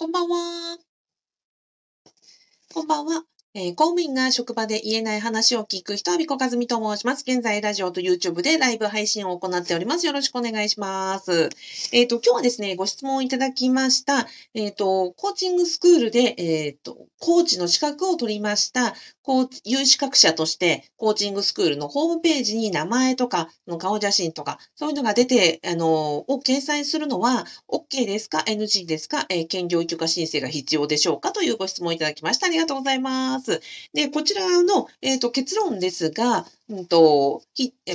こんばんは。こんばんは。えー公務員が職場で言えない話を聞く人はびこかずみと申します。現在、ラジオと YouTube でライブ配信を行っております。よろしくお願いします。えっ、と、今日はですね、ご質問いただきました。えっ、と、コーチングスクールで、えっ、と、コーチの資格を取りました、コーチ、有資格者として、コーチングスクールのホームページに名前とか、の顔写真とか、そういうのが出て、あの、を掲載するのは、OK ですか ?NG ですか、えー兼業許可申請が必要でしょうか？というご質問いただきました。ありがとうございます。で、こちらの、えーと結論ですが、うんと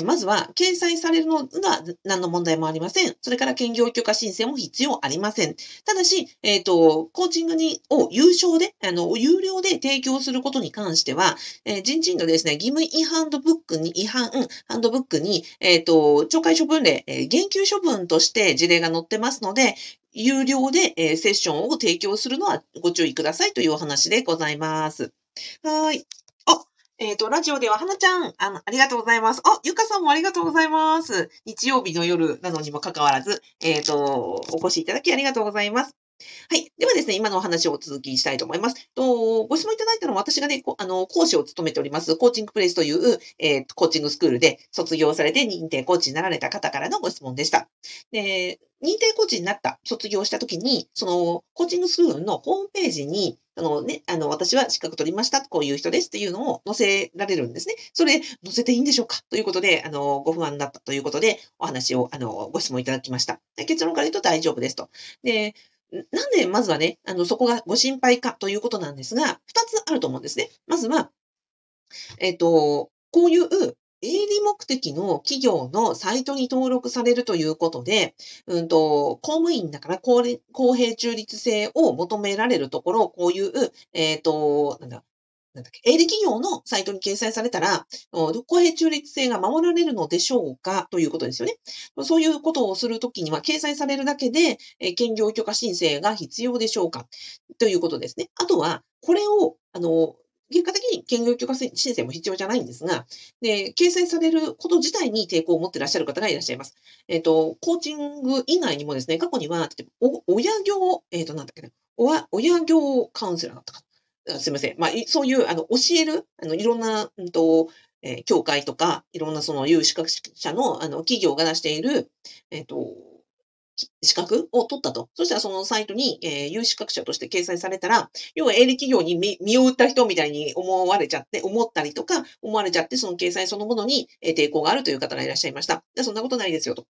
まずは、掲載されるのが何の問題もありません。それから、兼業許可申請も必要ありません。ただし、えっ、と、コーチングに、を有償で、あの、有料で提供することに関しては、えー人事院のですね、義務違反ドブックに、違反、ハンドブックに、えっ、と、懲戒処分例、え減給処分として事例が載ってますので、有料で、えセッションを提供するのはご注意くださいというお話でございます。はい。あ、えっ、と、ラジオでは、はなちゃん、あの、ありがとうございます。あ、ゆかさんもありがとうございます。日曜日の夜なのにもかかわらず、えっ、と、お越しいただきありがとうございます。はい。ではですね、今のお話をお続きしたいと思います。とご質問いただいたのは、私がね、あの、講師を務めております、コーチングプレイスという、えーコーチングスクールで卒業されて認定コーチになられた方からのご質問でした。で、認定コーチになった、卒業したときに、その、コーチングスクールのホームページに、あのね、あの、私は資格取りました、こういう人ですっていうのを載せられるんですね。それ、載せていいんでしょうか？ということで、あの、ご不安だったということで、お話を、あの、ご質問いただきました。結論から言うと大丈夫ですと。で、なんで、まずはね、あの、そこがご心配かということなんですが、二つあると思うんですね。まずは、えっ、と、こういう営利目的の企業のサイトに登録されるということで、うんと、公務員だから公公平中立性を求められるところ、こういう、えっ、と、なんだ、なんだっけ、営利企業のサイトに掲載されたら、公平中立性が守られるのでしょうかということですよね。そういうことをするときには、掲載されるだけで、え兼業許可申請が必要でしょうかということですね。あとは、これを、あの、結果的に兼業許可申請も必要じゃないんですが、で、掲載されること自体に抵抗を持っていらっしゃる方がいらっしゃいます。えっ、と、コーチング以外にもですね、過去には、例えば親業、えっ、と、なんだっけな、親業カウンセラーだったか。すみません。まあ、そういう、あの、教える、あの、いろんな、うんと、えー協会とか、いろんなその有資格者の、あの、企業が出している、えっ、と、資格を取ったと。そしたらそのサイトに、えー有資格者として掲載されたら、要は営利企業に身を売った人みたいに思われちゃって、思ったりとか、思われちゃって、その掲載そのものに、え抵抗があるという方がいらっしゃいました。そんなことないですよと。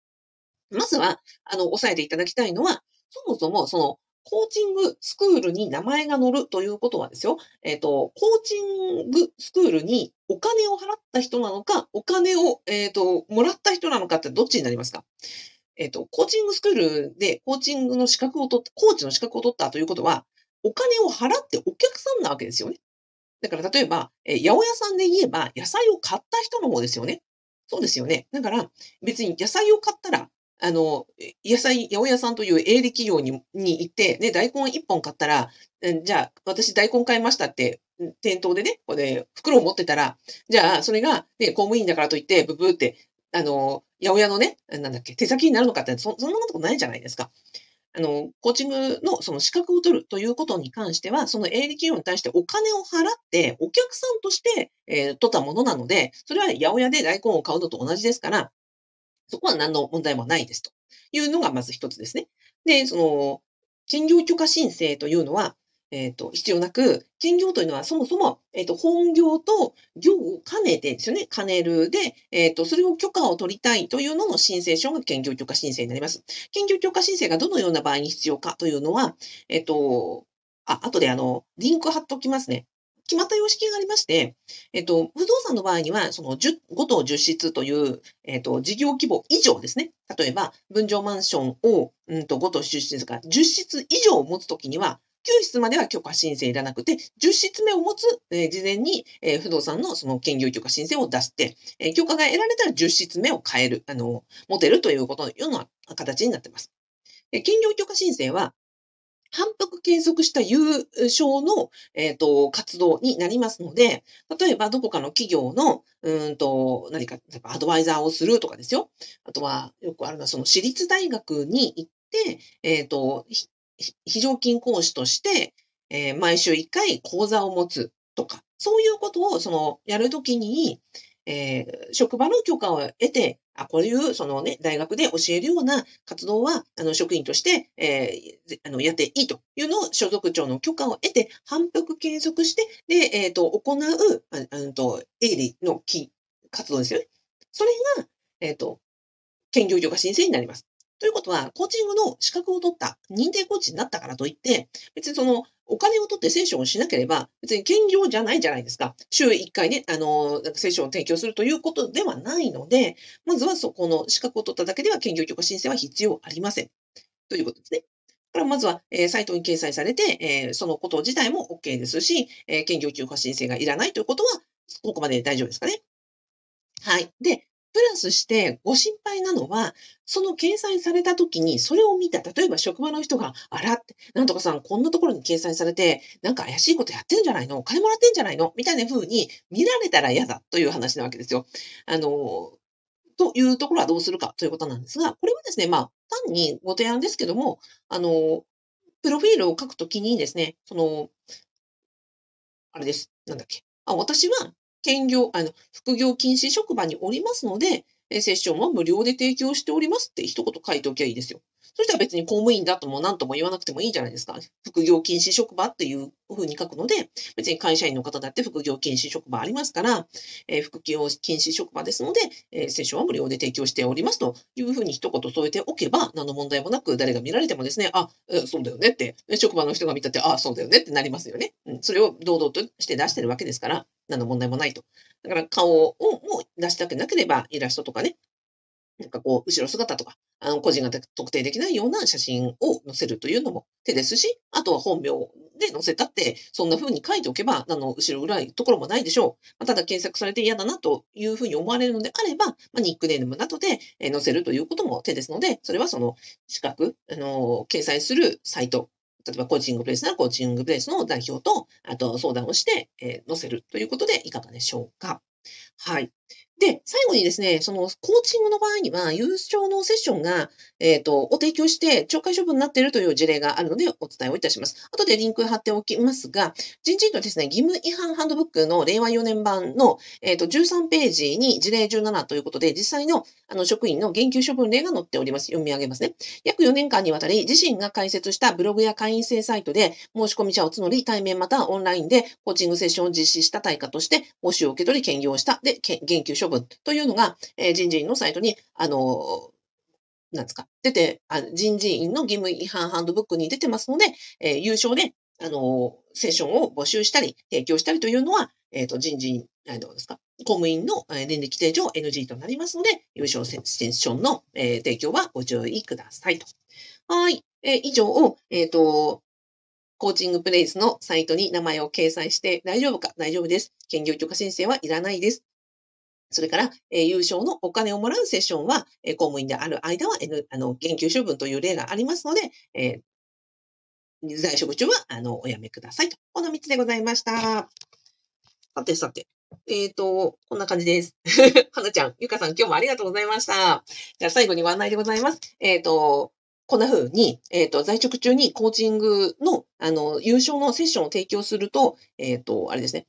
まずは、あの、押さえていただきたいのは、そもそも、その、コーチングスクールに名前が載るということはですよ、えっ、と、コーチングスクールにお金を払った人なのか、お金を、えっ、と、もらった人なのかってどっちになりますか？えっ、と、コーチングスクールでコーチングの資格を取った、コーチの資格を取ったということは、お金を払ってお客さんなわけですよね。だから例えば、え八百屋さんで言えば、野菜を買った人の方ですよね。そうですよね。だから、別に野菜を買ったら、あの、野菜、八百屋さんという営利企業にに行って、ね、大根1本買ったら、じゃあ、私大根買いましたって、店頭でね、これ、袋を持ってたら、じゃあ、それが、ね、公務員だからといって、ブブーって、あの、八百屋のね、なんだっけ、手先になるのかって、そそんなことないじゃないですか。あの、コーチングのその資格を取るということに関しては、その営利企業に対してお金を払って、お客さんとして、えー取ったものなので、それは八百屋で大根を買うのと同じですから、そこは何の問題もないですというのがまず一つですね。で、その、兼業許可申請というのは、えっ、と、必要なく、兼業というのはそもそも、えっ、と、本業と業を兼ねてですよね。兼ねるで、えっ、と、それを許可を取りたいというのの申請書が兼業許可申請になります。兼業許可申請がどのような場合に必要かというのは、えっ、と、あ、後であの、リンク貼っておきますね。決まった様式がありまして、えっと、不動産の場合には、その10、5棟10室という、えっと、事業規模以上ですね。例えば、分譲マンションを、うんと、5棟10室か、10室以上を持つときには、9室までは許可申請いらなくて、10室目を持つ、えー事前に、えー不動産のその兼業許可申請を出して、えー許可が得られたら10室目を変える、あの、持てるということのような形になっています。で兼業許可申請は、反復継続した有償の、えっ、と、活動になりますので、例えばどこかの企業の、うんと、何か、アドバイザーをするとかですよ。あとは、よくあるのは、その私立大学に行って、えっ、と、非常勤講師として、えー、毎週1回講座を持つとか、そういうことを、その、やるときに、えー、職場の許可を得て、あ、こういう、そのね、大学で教えるような活動は、あの、職員として、えー、あの、やっていいというのを、所属長の許可を得て、反復継続して、で、えっ、ー、と、行う、あのと、営利の活動ですよね。それが、えっ、ー、と、兼業許可申請になります。ということは、コーチングの資格を取った認定コーチになったからといって、別にそのお金を取ってセッションをしなければ、別に兼業じゃないじゃないですか。週1回ね、あの、セッションを提供するということではないので、まずはそこの資格を取っただけでは兼業許可申請は必要ありません。ということですね。からまずは、えー、サイトに掲載されて、えー、そのこと自体も OK ですし、えー、兼業許可申請がいらないということは、ここまで大丈夫ですかね。はい。で、プラスしてご心配なのは、その掲載された時にそれを見た、例えば職場の人が、あらって、なんとかさんこんなところに掲載されて、なんか怪しいことやってんじゃないの？お金もらってんじゃないの？みたいな風に見られたら嫌だという話なわけですよ。あの、というところはどうするかということなんですが、これはですね、まあ、単にご提案ですけども、あの、プロフィールを書くときにですね、その、あれです。なんだっけ。あ私は兼業、あの、副業禁止職場におりますので、セッションは無料で提供しておりますって一言書いておきゃいいですよ。そしたら別に公務員だとも何とも言わなくてもいいじゃないですか。副業禁止職場っていう風に書くので、別に会社員の方だって副業禁止職場ありますから、えー、副業禁止職場ですので、えー、セッションは無料で提供しておりますという風に一言添えておけば、何の問題もなく誰が見られてもですね、あ、そうだよねって、職場の人が見たって、あ、そうだよねってなりますよね。うん、それを堂々として出してるわけですから、何の問題もないと。だから顔をも出したくなければ、イラストとかね、なんかこう、後ろ姿とか、あの、個人が特定できないような写真を載せるというのも手ですし、あとは本名で載せたって、そんな風に書いておけば、あの、後ろ裏いところもないでしょう。まあ、ただ検索されて嫌だなという風に思われるのであれば、まあ、ニックネームなどで載せるということも手ですので、それはその資格、あの、掲載するサイト、例えばコーチングプレイスならコーチングプレイスの代表と、あと相談をして、えー、載せるということでいかがでしょうか。はい。で、最後にですね、そのコーチングの場合には、優勝のセッションが、えっ、ー、と、を提供して懲戒処分になっているという事例があるのでお伝えをいたします。後でリンク貼っておきますが、人事院のですね、義務違反ハンドブックの令和4年版の、えっ、ー、と、13ページに事例17ということで、実際のあの職員の減給処分例が載っております。読み上げますね。約4年間にわたり、自身が開設したブログや会員制サイトで申し込み者を募り、対面またはオンラインでコーチングセッションを実施した対価として、報酬を受け取り、兼業した。で、減給処分というのが、え、人事院のサイトに、あのなんですか、出て、あ人事院の義務違反ハンドブックに出てますので、えー、優勝で、あのセッションを募集したり、提供したりというのは、えっ、と、人事院、あのですか、公務員の年齢規定上 NG となりますので、優勝セッションの、え、提供はご注意くださいと。はい。え、以上を、えっ、と、コーチングプレイスのサイトに名前を掲載して大丈夫か？大丈夫です。兼業許可申請はいらないです。それから、えー、優勝のお金をもらうセッションは、えー、公務員である間は、N、あの、減給処分という例がありますので、えー、在職中は、あの、おやめくださいと。この3つでございました。さてさて。えっ、ー、と、こんな感じです。はなちゃん、ゆかさん、今日もありがとうございました。じゃあ最後にご案内でございます。えっ、ー、と、こんな風に、えっ、ー、と、在職中にコーチングの、あの、優勝のセッションを提供すると、えっ、と、あれですね、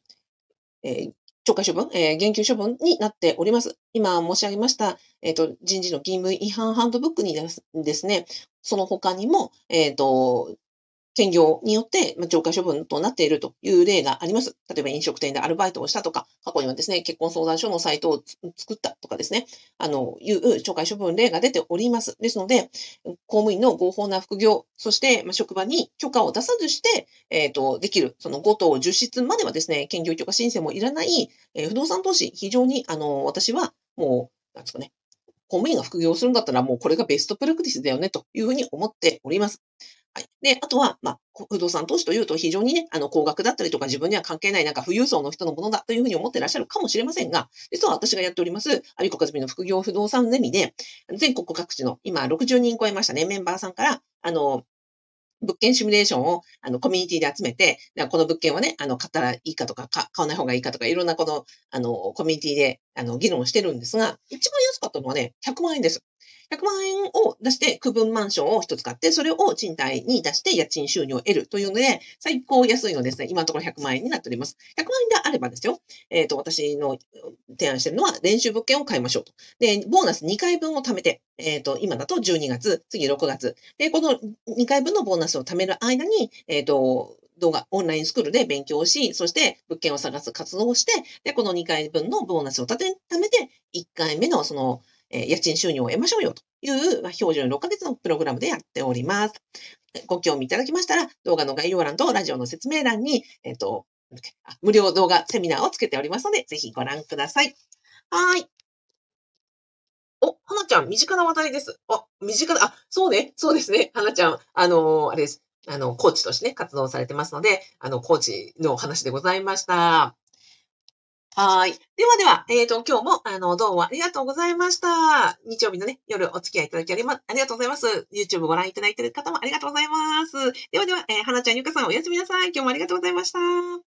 えー、懲戒処分、えー、減給処分になっております。今申し上げました、えっ、ー、と、人事の義務違反ハンドブックにですね、その他にも、えっ、ー、と、兼業によって、ま、懲戒処分となっているという例があります。例えば飲食店でアルバイトをしたとか、過去にはですね、結婚相談所のサイトを作ったとかですね、あの、いう懲戒処分例が出ております。ですので、公務員の合法な副業、そして、ま、職場に許可を出さずして、えっ、ー、と、できる、その5等10室まではですね、兼業許可申請もいらない、えー、不動産投資、非常に、あの、私は、もう、なんですかね、公務員が副業するんだったらもうこれがベストプラクティスだよねというふうに思っております。はい。で、あとは、まあ、不動産投資というと非常にね、あの、高額だったりとか自分には関係ないなんか富裕層の人のものだというふうに思ってらっしゃるかもしれませんが、実は私がやっております、アビコカズミの副業不動産ゼミで、全国各地の今60人超えましたね、メンバーさんから、あの、物件シミュレーションを、あの、コミュニティで集めて、この物件はね、あの、買ったらいいかとか、買わない方がいいかとか、いろんなこの、あの、コミュニティで、あの、議論してるんですが、一番安かったのはね、100万円です。100万円を出して区分マンションを一つ買って、それを賃貸に出して家賃収入を得るというので、最高安いのですね、今のところ100万円になっております。100万円であればですよ、えっ、ー、と、私の提案しているのは練習物件を買いましょうと。で、ボーナス2回分を貯めて、えっ、ー、と、今だと12月、次6月。で、この2回分のボーナスを貯める間に、えっ、ー、と、動画、オンラインスクールで勉強し、そして物件を探す活動をして、で、この2回分のボーナスを、貯めて、1回目のその、え、家賃収入を得ましょうよという、まあ、標準6ヶ月のプログラムでやっております。ご興味いただきましたら、動画の概要欄とラジオの説明欄に、えっ、と、無料動画セミナーをつけておりますので、ぜひご覧ください。はい。お、はなちゃん、身近な話題です。あ、身近な、あ、そうね、そうですね。はなちゃん、あのー、あれです。あの、コーチとしてね、活動されてますので、あの、コーチの話でございました。はい。ではでは、えっ、ー、と、今日も、あの、どうもありがとうございました。日曜日のね、夜お付き合いいただきありま、ありがとうございます。YouTube ご覧いただいている方もありがとうございます。ではでは、えー、花ちゃん、ゆかさんおやすみなさい。今日もありがとうございました。